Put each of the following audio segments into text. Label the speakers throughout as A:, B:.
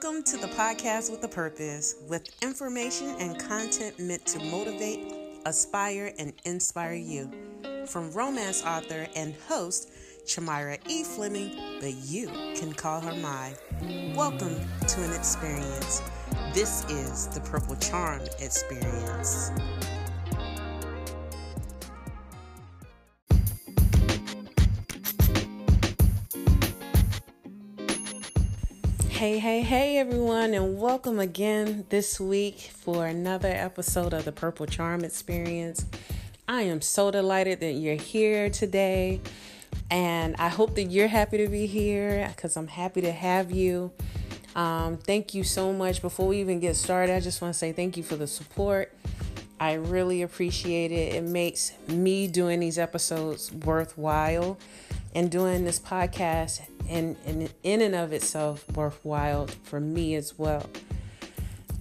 A: Welcome to the podcast with a purpose, with information and content meant to motivate, aspire, and inspire you. From romance author and host Charmyra E. Fleming, but you can call her Mai. Welcome to an experience. This is the Purple Charm Experience. Hey, hey, hey, everyone, and welcome again this week for another episode of the Purple Charm Experience. I am so delighted that you're here today, and I hope that you're happy to be here because I'm happy to have you. Um, thank you so much. Before we even get started, I just want to say thank you for the support. I really appreciate it. It makes me doing these episodes worthwhile and doing this podcast and, and in and of itself worthwhile for me as well.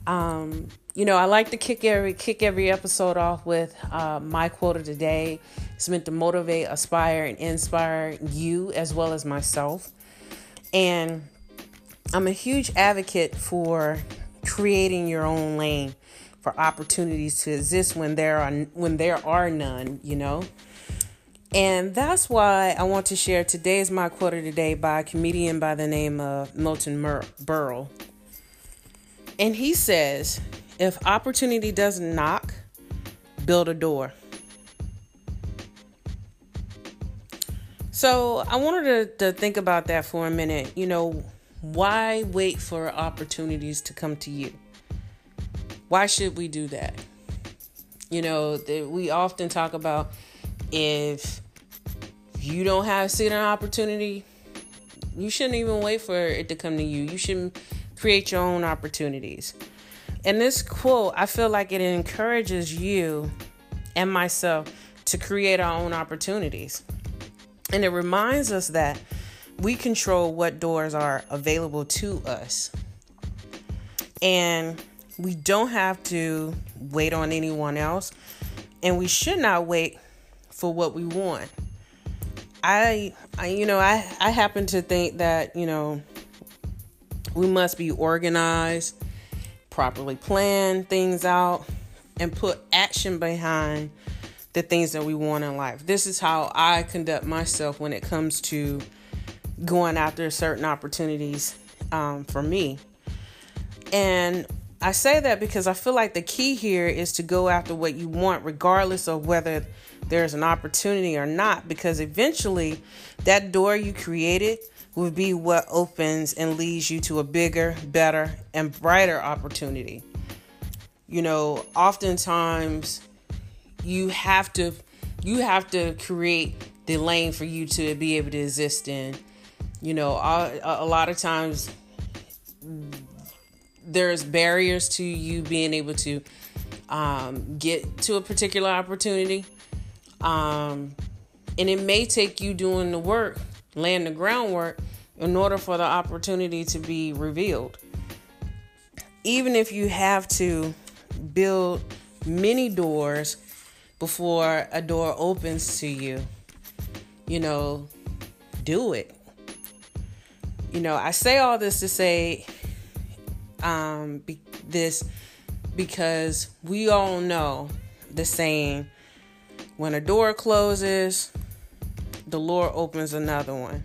A: Um, you know, I like to kick every kick every episode off with uh, my quote of the day. It's meant to motivate, aspire, and inspire you as well as myself. And I'm a huge advocate for creating your own lane for opportunities to exist when there are when there are none. You know. And that's why I want to share today's my quote of the day by a comedian by the name of Milton Mur- Berle. And he says, if opportunity doesn't knock, build a door. So I wanted to, to think about that for a minute. You know, why wait for opportunities to come to you? Why should we do that? You know, we often talk about if you don't have seen an opportunity, you shouldn't even wait for it to come to you. You should create your own opportunities. And this quote, I feel like it encourages you and myself to create our own opportunities. And it reminds us that we control what doors are available to us. And we don't have to wait on anyone else. And we should not wait for what we want. I, I you know, I, I happen to think that, you know, we must be organized, properly plan things out, and put action behind the things that we want in life. This is how I conduct myself when it comes to going after certain opportunities um, for me. And I say that because I feel like the key here is to go after what you want, regardless of whether there's an opportunity or not, because eventually that door you created will be what opens and leads you to a bigger, better, and brighter opportunity. You know, oftentimes you have to you have to create the lane for you to be able to exist in. You know, a, a lot of times there's barriers to you being able to um, get to a particular opportunity. Um, and it may take you doing the work, laying the groundwork, in order for the opportunity to be revealed. Even if you have to build many doors before a door opens to you, you know, do it. You know, I say all this to say um, be- this because we all know the saying when a door closes, the Lord opens another one.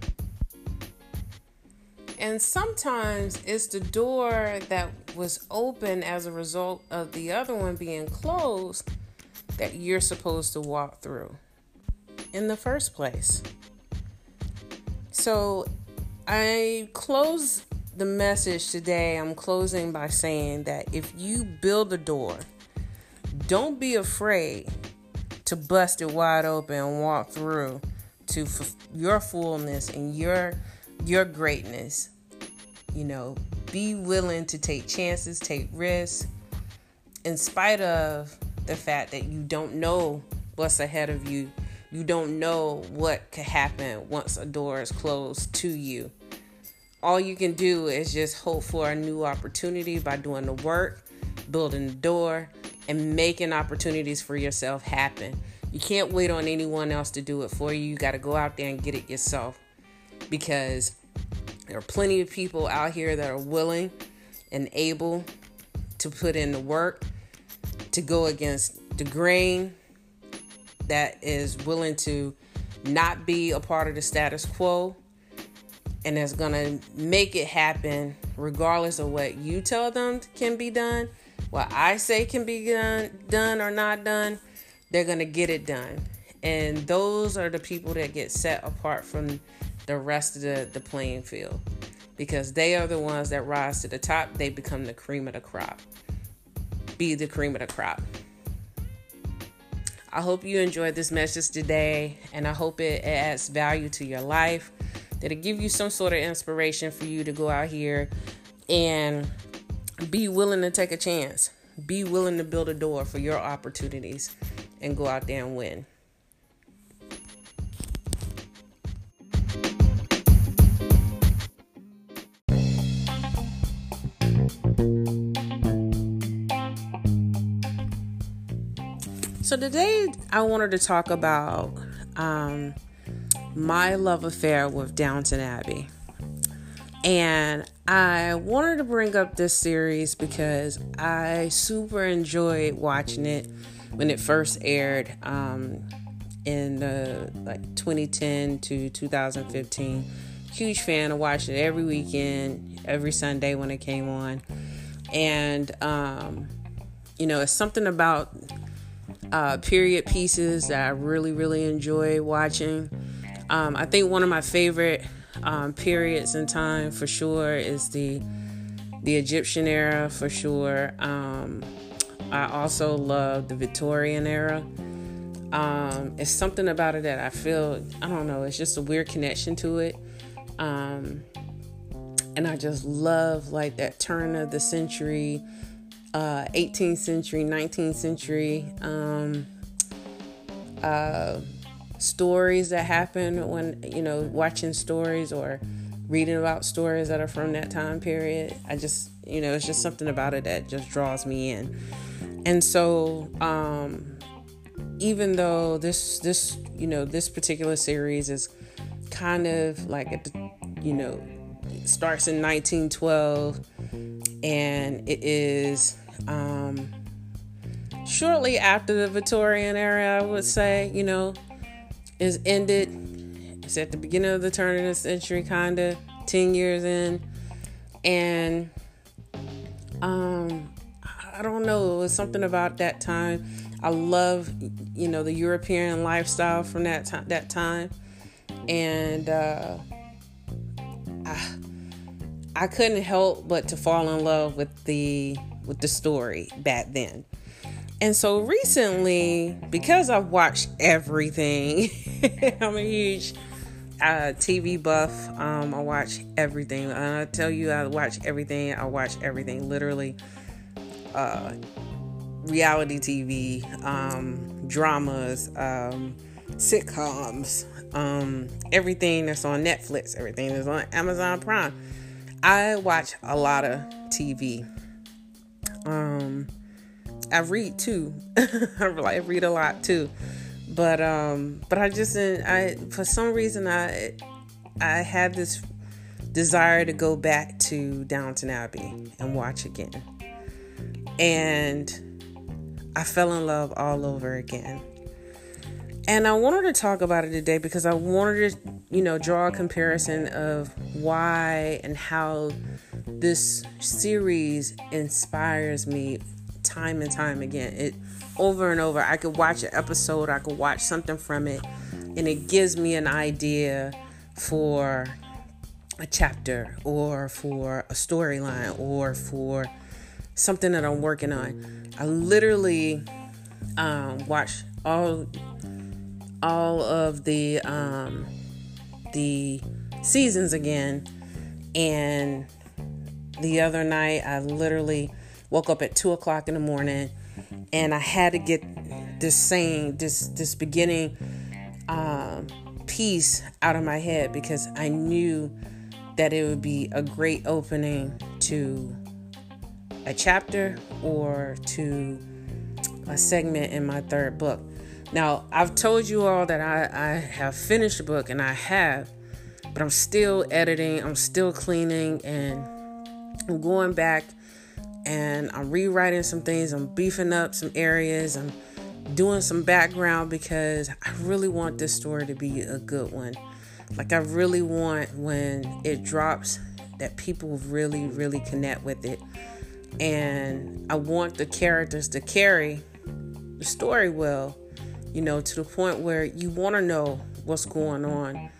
A: And sometimes it's the door that was open as a result of the other one being closed that you're supposed to walk through in the first place. So I close the message today, I'm closing by saying that if you build a door, don't be afraid to bust it wide open and walk through to f- your fullness and your your greatness. You know, be willing to take chances, take risks in spite of the fact that you don't know what's ahead of you. You don't know what could happen once a door is closed to you all you can do is just hope for a new opportunity by doing the work, building the door, and making opportunities for yourself happen. You can't wait on anyone else to do it for you. You got to go out there and get it yourself because there are plenty of people out here that are willing and able to put in the work to go against the grain that is willing to not be a part of the status quo and that's going to make it happen regardless of what you tell them can be done what i say can be done done or not done they're going to get it done. And those are the people that get set apart from the rest of the, the playing field. Because they are the ones that rise to the top they become the cream of the crop. Be the cream of the crop. I hope you enjoyed this message today, and I hope it adds value to your life. That it give you some sort of inspiration for you to go out here and be willing to take a chance. Be willing to build a door for your opportunities and go out there and win. So today I wanted to talk about um, my love affair with Downton Abbey. And I wanted to bring up this series because I super enjoyed watching it when it first aired um, in the like 2010 to 2015. Huge fan of watching it every weekend, every Sunday when it came on. And um, you know, it's something about uh, period pieces that I really, really enjoy watching. Um, I think one of my favorite um, periods in time for sure is the the Egyptian era for sure. Um, I also love the Victorian era. Um, it's something about it that I feel I don't know. It's just a weird connection to it, um, and I just love like that turn of the century uh, 18th century, 19th century um, uh, stories that happen when, you know, watching stories or reading about stories that are from that time period. I just, you know, it's just something about it that just draws me in. And so, um, even though this, this, you know, this particular series is kind of like, the, you know, starts in 1912 and it is um, shortly after the Victorian era, I would say, you know, is ended. It's at the beginning of the turn of the century, kind of 10 years in. And um, I don't know, it was something about that time. I love, you know, the European lifestyle from that time. That time, and uh, I, I couldn't help but to fall in love with the with the story back then. And so recently, because I've watched everything, I'm a huge uh, TV buff. Um, I watch everything. I tell you, I watch everything. I watch everything. Literally, uh, reality TV, um, dramas, um, sitcoms, um, everything that's on Netflix, everything that's on Amazon Prime. I watch a lot of TV. Um, I read too. I read a lot too, but um, but I just I for some reason I I had this desire to go back to Downton Abbey and watch again, and I fell in love all over again. And I wanted to talk about it today because I wanted to, you know, draw a comparison of why and how this series inspires me time and time again. It over and over. I could watch an episode, I could watch something from it, and it gives me an idea for a chapter or for a storyline or for something that I'm working on. I literally um, watch all all of the um, the seasons again and the other night, I literally woke up at two o'clock in the morning, and I had to get this saying, this this beginning um, piece out of my head because I knew that it would be a great opening to a chapter or to a segment in my third book. Now, I've told you all that I, I have finished the book and I have, but I'm still editing, I'm still cleaning, and I'm going back and I'm rewriting some things. I'm beefing up some areas. I'm doing some background because I really want this story to be a good one. Like, I really want when it drops that people really, really connect with it. And I want the characters to carry the story well, you know, to the point where you want to know what's going on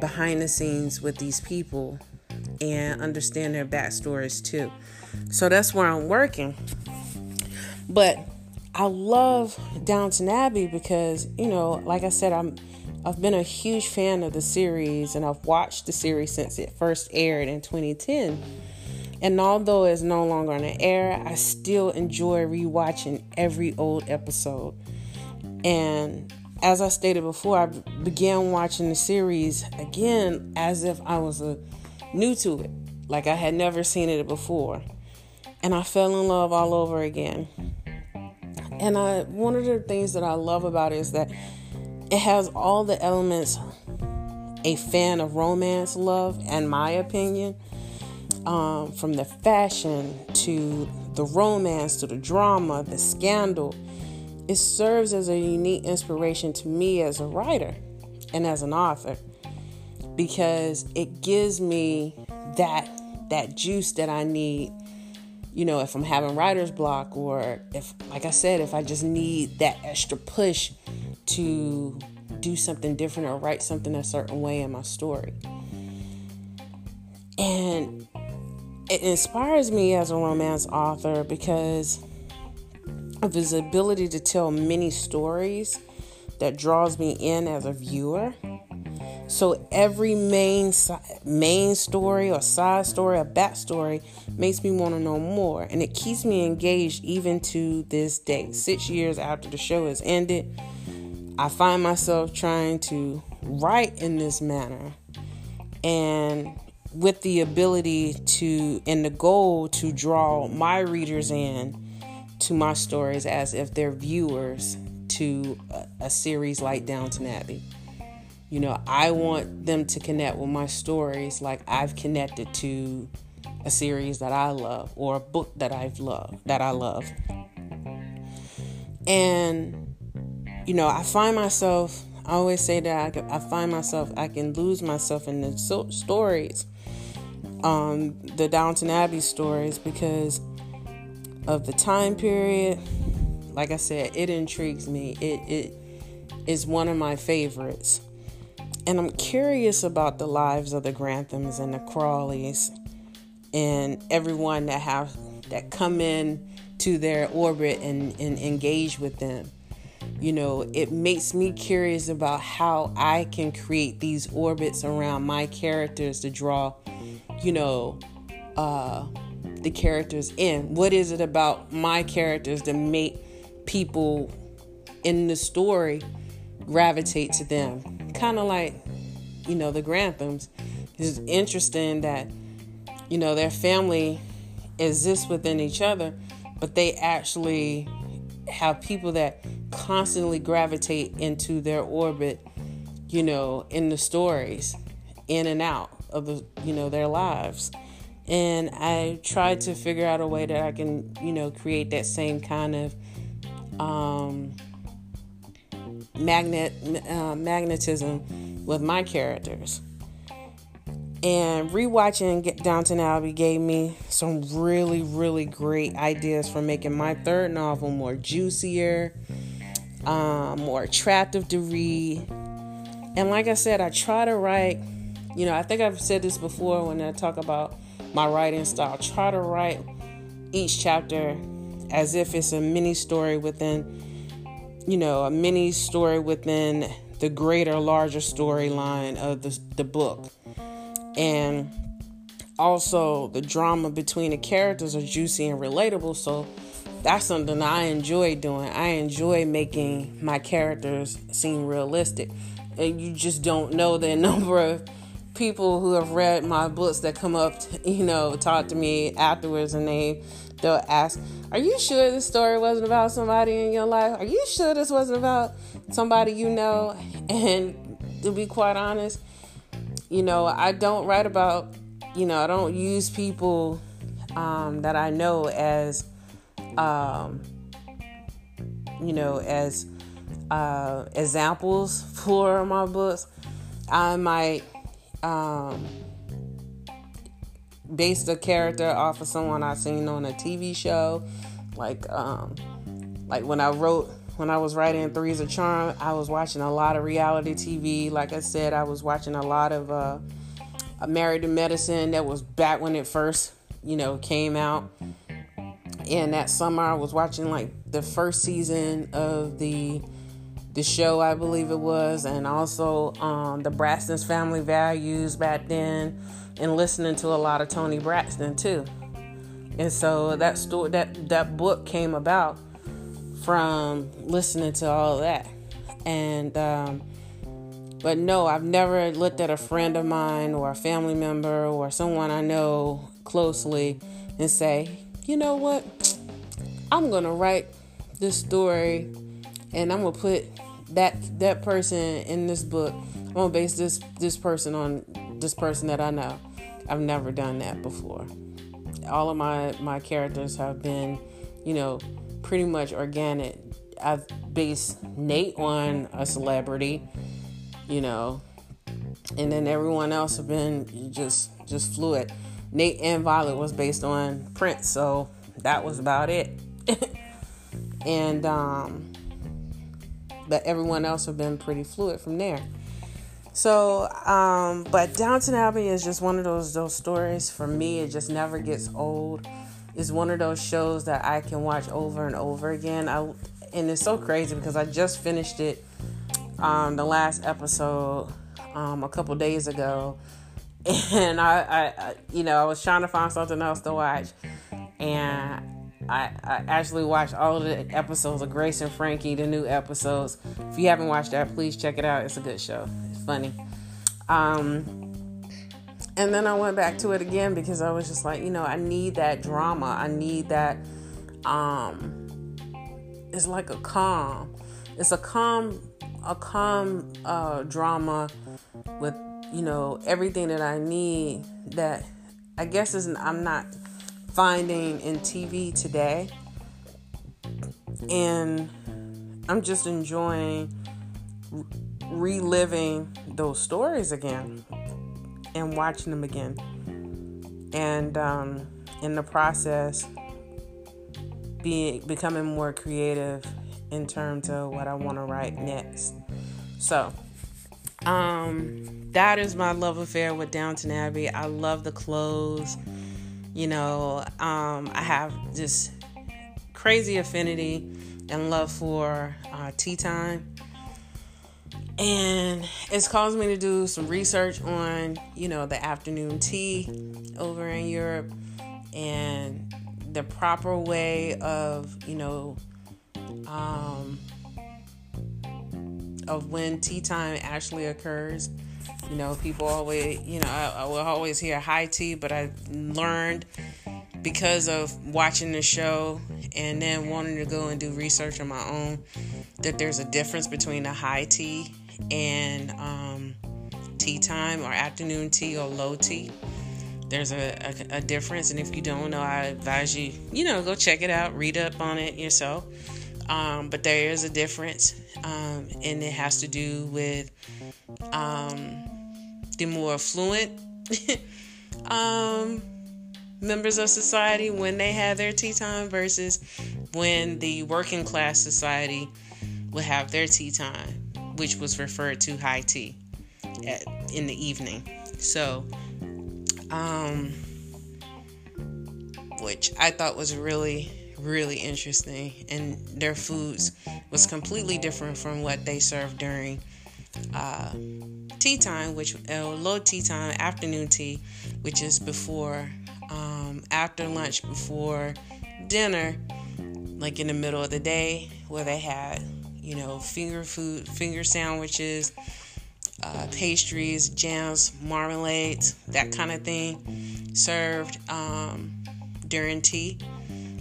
A: behind the scenes with these people and understand their backstories too. So that's where I'm working. But I love Downton Abbey because, you know, like I said, I'm I've been a huge fan of the series and I've watched the series since it first aired in 2010. And although it's no longer on the air, I still enjoy rewatching every old episode. And as I stated before, I began watching the series again as if I was a, new to it, like I had never seen it before. And I fell in love all over again. And I one of the things that I love about it is that it has all the elements a fan of romance love, in my opinion. Um, from the fashion to the romance to the drama, the scandal, it serves as a unique inspiration to me as a writer and as an author because it gives me that that juice that I need you know if I'm having writer's block or if like I said if I just need that extra push to do something different or write something a certain way in my story and it inspires me as a romance author because of his ability to tell many stories that draws me in as a viewer. So every main main story or side story or backstory makes me want to know more, and it keeps me engaged even to this day. Six years after the show has ended, I find myself trying to write in this manner, and with the ability to and the goal to draw my readers in to my stories as if they're viewers to a, a series like Downton Abbey. You know, I want them to connect with my stories like I've connected to a series that I love or a book that I've loved that I love. And you know, I find myself I always say that I, I find myself I can lose myself in the so- stories um the Downton Abbey stories because of the time period. Like I said, it intrigues me. It it is one of my favorites. And I'm curious about the lives of the Granthams and the Crawleys and everyone that have that come in to their orbit and, and engage with them. You know, it makes me curious about how I can create these orbits around my characters to draw, you know, uh, the characters in? What is it about my characters that make people in the story gravitate to them? Kind of like, you know, the Granthams. It's interesting that, you know, their family exists within each other, but they actually have people that constantly gravitate into their orbit, you know, in the stories, in and out of the, you know, their lives and I tried to figure out a way that I can, you know, create that same kind of um, magnet uh, magnetism with my characters. And rewatching Downton Abbey gave me some really, really great ideas for making my third novel more juicier, um, more attractive to read. And like I said, I try to write, you know, I think I've said this before when I talk about my writing style. Try to write each chapter as if it's a mini story within, you know, a mini story within the greater, larger storyline of the, the book. And also, the drama between the characters are juicy and relatable. So, that's something I enjoy doing. I enjoy making my characters seem realistic. And you just don't know the number of people who have read my books that come up, to, you know, talk to me afterwards and they they'll ask, "Are you sure this story wasn't about somebody in your life? Are you sure this wasn't about somebody you know?" And to be quite honest, you know, I don't write about you know, I don't use people um, that I know as, um, you know, as uh, examples for my books. I might um, base the character off of someone I've seen on a TV show, like um, like when I wrote when I was writing Three's a Charm, I was watching a lot of reality TV. Like I said, I was watching a lot of uh, Married to Medicine. That was back when it first, you know, came out. And that summer, I was watching like the first season of the the show, I believe it was, and also um, the Braxton's Family Values back then, and listening to a lot of Toni Braxton too. And so that story, that that book came about from listening to all that. And um, but no, I've never looked at a friend of mine or a family member or someone I know closely and say, you know what, I'm gonna write this story and I'm gonna put that that person in this book. I'm gonna base this this person on this person that I know. I've never done that before. All of my my characters have been, you know, pretty much organic. I've based Nate on a celebrity, you know, and then everyone else have been just just fluid. Nate and Violet was based on Prince, so that was about it. and um but everyone else have been pretty fluid from there. So, um, but Downton Abbey is just one of those those stories for me. It just never gets old. It's one of those shows that I can watch over and over again. I and it's so crazy because I just finished it, um, the last episode, um, a couple days ago, and I, I, I, you know, I was trying to find something else to watch, and I, I actually watched all of the episodes of Grace and Frankie, the new episodes. If you haven't watched that, please check it out. It's a good show. It's funny. Um, and then I went back to it again because I was just like, you know, I need that drama. I need that. Um, it's like a calm. It's a calm, a calm uh, drama with you know everything that I need. That I guess is I'm not finding in TV today. And I'm just enjoying reliving those stories again and watching them again. And um, in the process, being becoming more creative in terms of what I want to write next. So, um, that is my love affair with Downton Abbey. I love the clothes. You know, um, I have this crazy affinity and love for uh, tea time. And it's caused me to do some research on, you know, the afternoon tea over in Europe and the proper way of, you know, um, of when tea time actually occurs. You know, people always, you know, I, I will always hear high tea, but I learned because of watching the show and then wanting to go and do research on my own that there's a difference between a high tea and um, tea time or afternoon tea or low tea. There's a, a, a, difference, and if you don't know, I advise you, you know, go check it out, read up on it yourself. Um, but there is a difference, um, and it has to do with um, the more affluent um, members of society when they have their tea time versus when the working class society would have their tea time, which was referred to high tea at, in the evening. So, um, which I thought was really, really interesting. And their foods was completely different from what they served during uh, tea time, which uh, low tea time, afternoon tea, which is before, um, after lunch, before dinner, like in the middle of the day, where they had, you know, finger food, finger sandwiches, uh, pastries, jams, marmalades, that kind of thing, served um, during tea,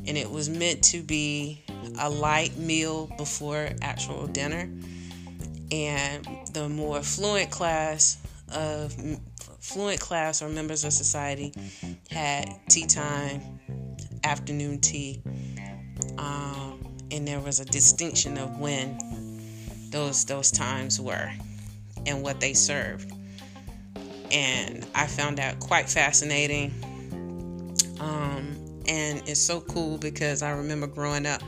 A: and it was meant to be a light meal before actual dinner and the more affluent class of fluent class or members of society had tea time, afternoon tea, um, and there was a distinction of when those those times were and what they served. And I found that quite fascinating. And it's so cool because I remember growing up,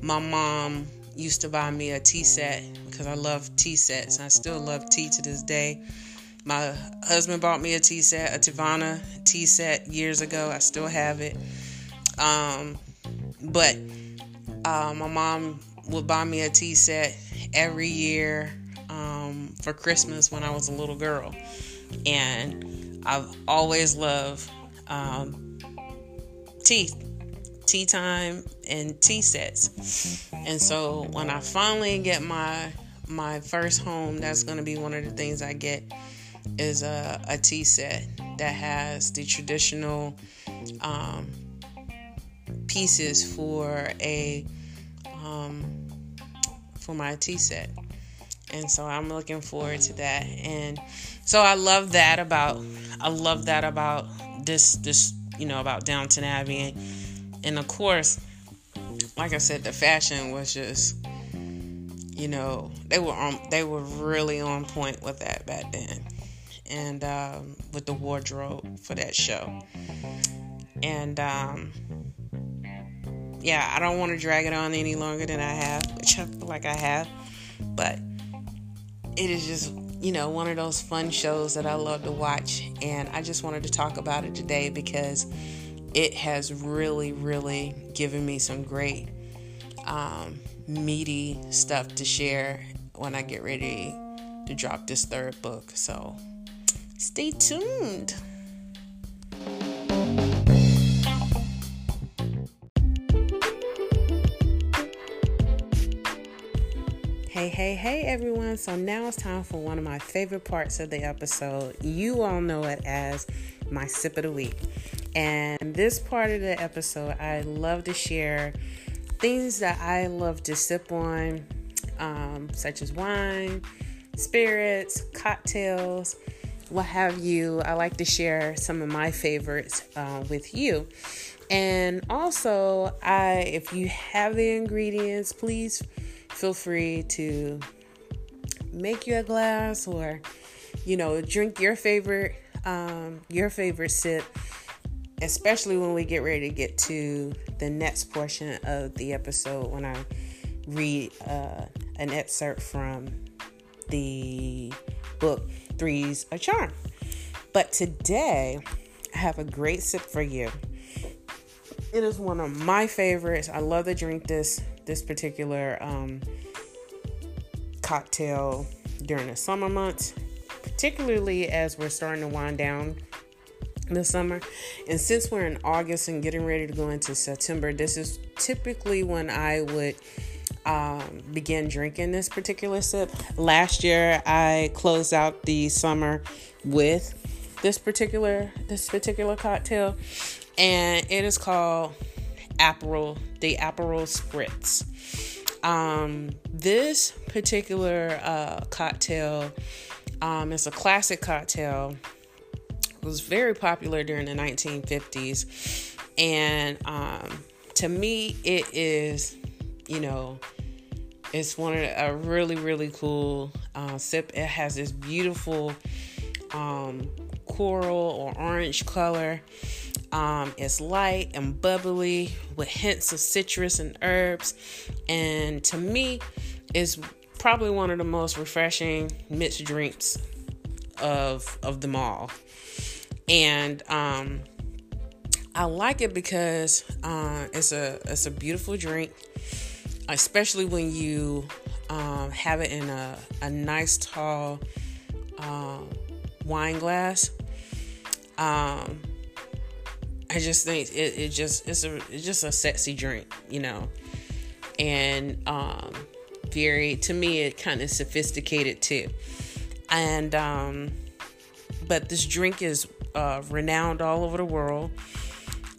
A: my mom used to buy me a tea set because I love tea sets. I still love tea to this day. My husband bought me a tea set, a Teavana tea set years ago. I still have it. Um, but uh, my mom would buy me a tea set every year um, for Christmas when I was a little girl. And I've always loved um, tea, tea time, and tea sets. And so when I finally get my my first home, that's going to be one of the things I get is a, a tea set that has the traditional um, pieces for a um, for my tea set and so i'm looking forward to that and so i love that about i love that about this this you know about downton abbey. And, and of course like i said the fashion was just you know they were on they were really on point with that back then. And um, with the wardrobe for that show. And um, yeah, I don't want to drag it on any longer than I have, which I feel like I have. But it is just, you know, one of those fun shows that I love to watch. And I just wanted to talk about it today because it has really, really given me some great, um, meaty stuff to share when I get ready to drop this third book. So stay tuned. Hey, hey, hey, everyone. So now it's time for one of my favorite parts of the episode. You all know it as my sip of the week. And this part of the episode, I love to share things that I love to sip on, um, such as wine, spirits, cocktails, what have you. I like to share some of my favorites uh, with you. And also, I if you have the ingredients, please feel free to make you a glass or you know drink your favorite um, your favorite sip especially when we get ready to get to the next portion of the episode when i read uh, an excerpt from the book three's a charm. But today i have a great sip for you. It is one of my favorites. I love to drink this this particular um, cocktail during the summer months, particularly as we're starting to wind down the summer. And since we're in August and getting ready to go into September, this is typically when I would um, begin drinking this particular sip. Last year, I closed out the summer with this particular this particular cocktail, and it is called Aperol, the Aperol Spritz. Um, this particular uh, cocktail um, is a classic cocktail. It was very popular during the 1950s, and um, to me, it is, you know, it's one of the, a really really cool uh, sip. It has this beautiful um, coral or orange color. Um, it's light and bubbly with hints of citrus and herbs. And to me, is probably one of the most refreshing mixed drinks of of them all. And um, I like it because uh, it's a it's a beautiful drink, especially when you um, have it in a, a nice tall uh, wine glass. Um, I just think it, it just it's a it's just a sexy drink, you know, and um, very to me it kind of sophisticated too, and um, but this drink is uh, renowned all over the world,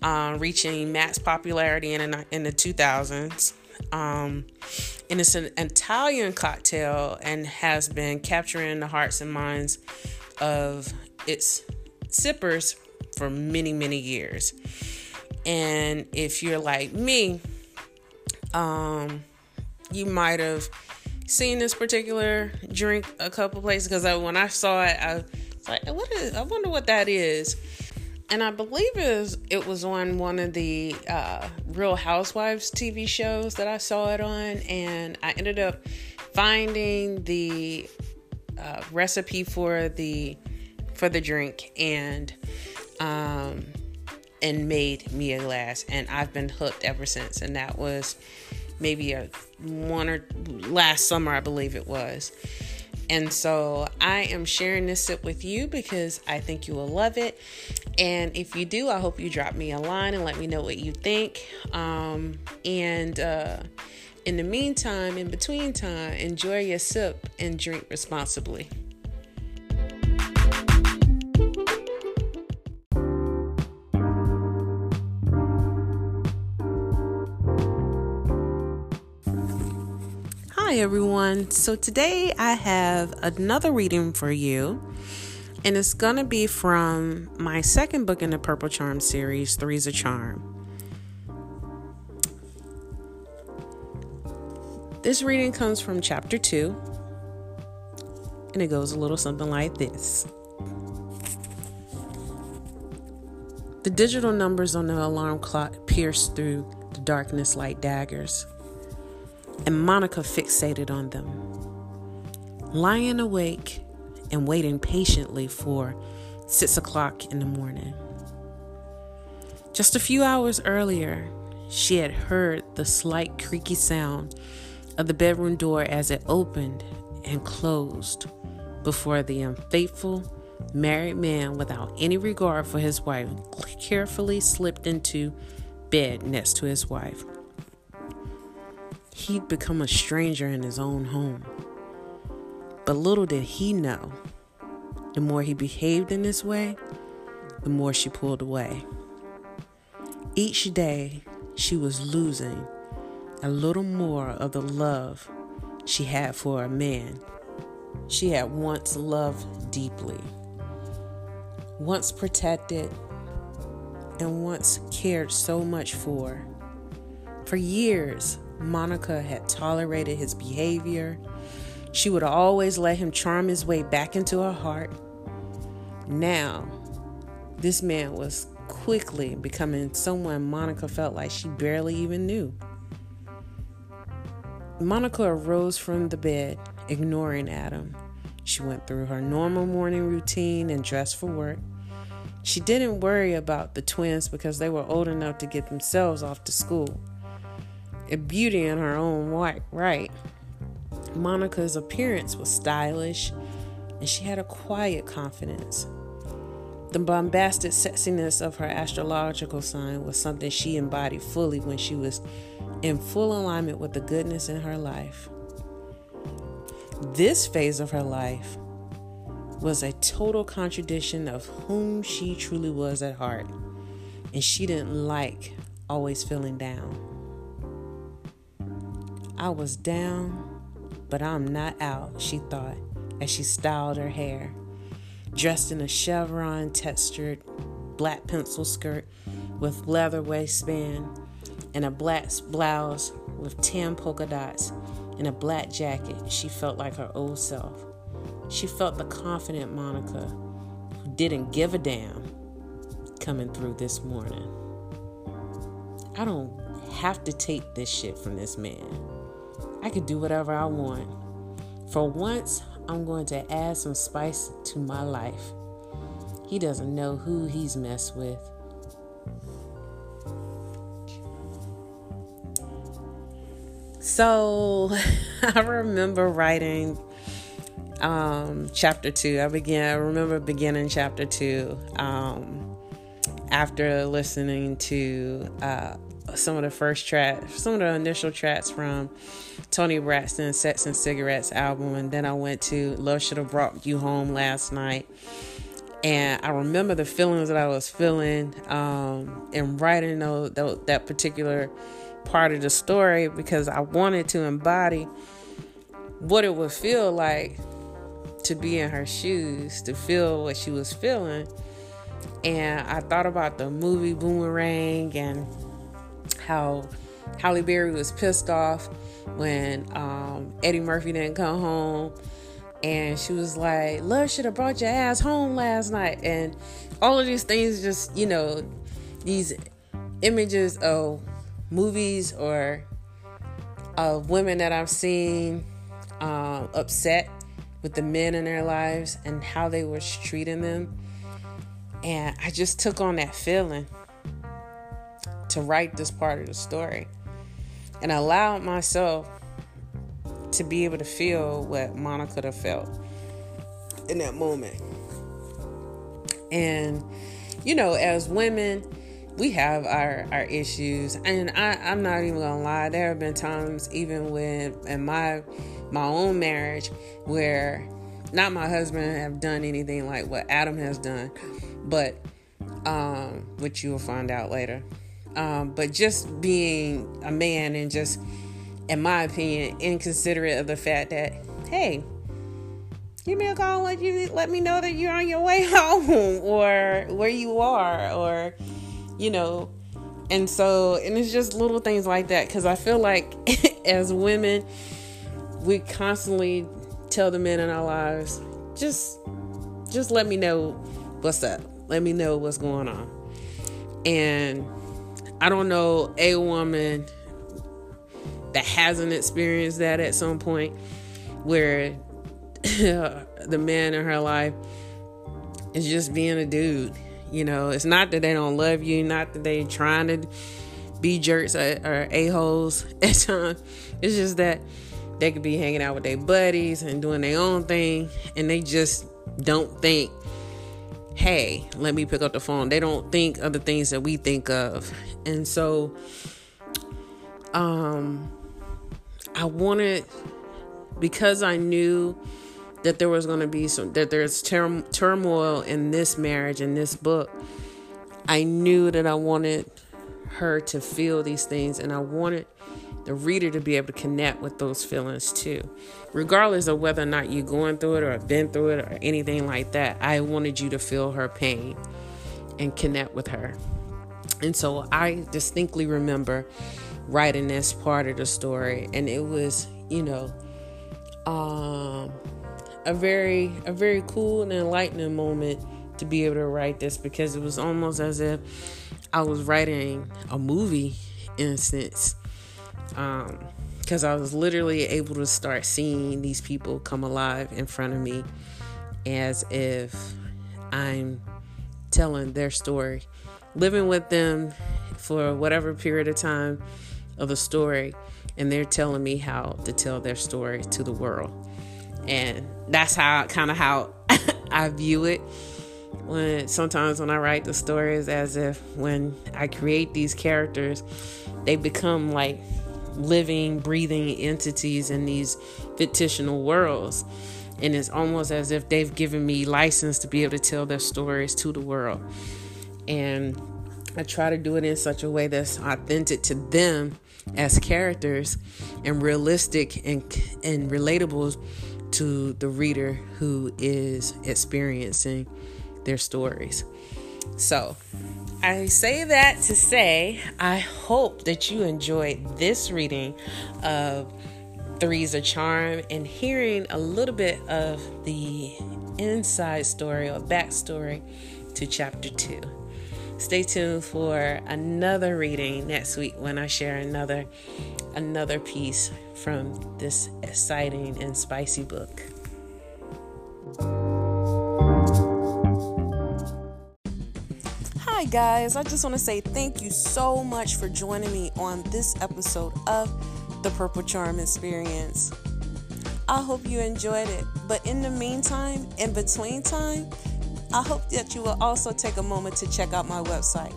A: uh, reaching max popularity in the, in the 2000s. Um, and it's an Italian cocktail and has been capturing the hearts and minds of its sippers for many, many years. And if you're like me, um, you might have seen this particular drink a couple places because when I saw it, I was like, "What is? I wonder what that is." And I believe it was, it was on one of the uh, Real Housewives TV shows that I saw it on, and I ended up finding the uh, recipe for the for the drink and um, and made me a glass, and I've been hooked ever since. And that was maybe a one or last summer, I believe it was. And so I am sharing this sip with you because I think you will love it. And if you do, I hope you drop me a line and let me know what you think. Um, and uh, in the meantime, in between time, enjoy your sip and drink responsibly. Hi, everyone. So, today I have another reading for you, and it's going to be from my second book in the Purple Charm series, Three's a Charm. This reading comes from chapter 2, and it goes a little something like this. The digital numbers on the alarm clock pierce through the darkness like daggers and Monica fixated on them. Lying awake and waiting patiently for six o'clock in the morning. Just a few hours earlier, she had heard the slight creaky sound of the bedroom door as it opened and closed before the unfaithful married man, without any regard for his wife, carefully slipped into bed next to his wife he'd become a stranger in his own home. But little did he know, the more he behaved in this way, the more she pulled away. Each day, she was losing a little more of the love she had for a man she had once loved deeply, once protected, and once cared so much for. For years, Monica had tolerated his behavior. She would always let him charm his way back into her heart. Now, this man was quickly becoming someone Monica felt like she barely even knew. Monica arose from the bed, ignoring Adam. She went through her normal morning routine and dressed for work. She didn't worry about the twins because they were old enough to get themselves off to school a beauty in her own right. Monica's appearance was stylish and she had a quiet confidence. The bombastic sexiness of her astrological sign was something she embodied fully when she was in full alignment with the goodness in her life. This phase of her life was a total contradiction of whom she truly was at heart, and she didn't like always feeling down. I was down, but I'm not out, she thought as she styled her hair. Dressed in a chevron textured black pencil skirt with leather waistband and a black blouse with tan polka dots and a black jacket, she felt like her old self. She felt the confident Monica who didn't give a damn coming through this morning. I don't have to take this shit from this man. I could do whatever I want. For once, I'm going to add some spice to my life. He doesn't know who he's messed with. So I remember writing um, chapter two. I began. I remember beginning chapter two um, after listening to uh, some of the first tracks, some of the initial tracks from Toni Braxton's Sex and Cigarettes album, and then I went to Love Should Have Brought You Home last night. And I remember the feelings that I was feeling um, in writing those, that particular part of the story because I wanted to embody what it would feel like to be in her shoes, to feel what she was feeling. And I thought about the movie Boomerang and how Halle Berry was pissed off when um, Eddie Murphy didn't come home. And she was like, Love should have brought your ass home last night. And all of these things, just, you know, these images of movies or of women that I've seen um, upset with the men in their lives and how they were treating them. And I just took on that feeling to write this part of the story and allowed myself to be able to feel what Monica could have felt in that moment. And, you know, as women, we have our, our issues. And I, I'm not even gonna lie, there have been times even when in my my own marriage where not my husband have done anything like what Adam has done, but um, which you will find out later. Um, but just being a man and just, in my opinion, inconsiderate of the fact that, hey, give me a call, let you let me know that you're on your way home or where you are, or you know. And so, and it's just little things like that because I feel like as women, we constantly tell the men in our lives, just, just let me know what's up. Let me know what's going on. And I don't know a woman that hasn't experienced that at some point where the man in her life is just being a dude. You know, it's not that they don't love you, not that they trying to be jerks or, a-holes at times. It's just that they could be hanging out with their buddies and doing their own thing and they just don't think hey, let me pick up the phone. They don't think of the things that we think of. And so um I wanted because I knew that there was going to be some that there's turmoil in this marriage in this book. I knew that I wanted her to feel these things and I wanted the reader to be able to connect with those feelings too. Regardless of whether or not you're going through it or have been through it or anything like that, I wanted you to feel her pain and connect with her. And so I distinctly remember writing this part of the story, and it was, you know, um, a very a very cool and enlightening moment to be able to write this because it was almost as if I was writing a movie in a sense because um, I was literally able to start seeing these people come alive in front of me as if I'm telling their story, living with them for whatever period of time of the story, and they're telling me how to tell their story to the world. And that's how kind of how I view it when sometimes when I write the stories as if when I create these characters, they become like living, breathing entities in these fictional worlds. And it's almost as if they've given me license to be able to tell their stories to the world. And I try to do it in such a way that's authentic to them as characters and realistic and, and relatable to the reader who is experiencing their stories. So, I say that to say, I hope that you enjoyed this reading of Three's a Charm and hearing a little bit of the inside story or backstory to chapter two. Stay tuned for another reading next week when I share another another piece from this exciting and spicy book. Hi, guys. I just want to say thank you so much for joining me on this episode of the Purple Charm Experience. I hope you enjoyed it. But in the meantime, in between time, I hope that you will also take a moment to check out my website,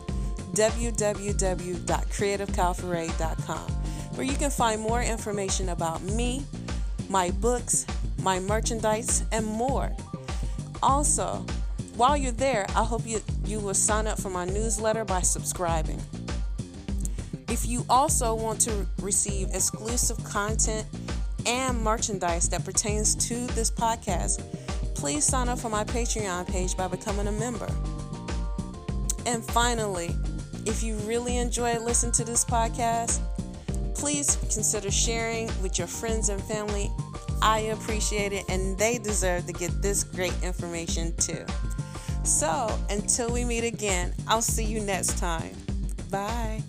A: www.creativecalfuray.com, where you can find more information about me, my books, my merchandise, and more. Also, while you're there, I hope you, you will sign up for my newsletter by subscribing. If you also want to receive exclusive content and merchandise that pertains to this podcast, please sign up for my Patreon page by becoming a member. And finally, if you really enjoy listening to this podcast, please consider sharing with your friends and family. I appreciate it, and they deserve to get this great information too. So until we meet again, I'll see you next time. Bye.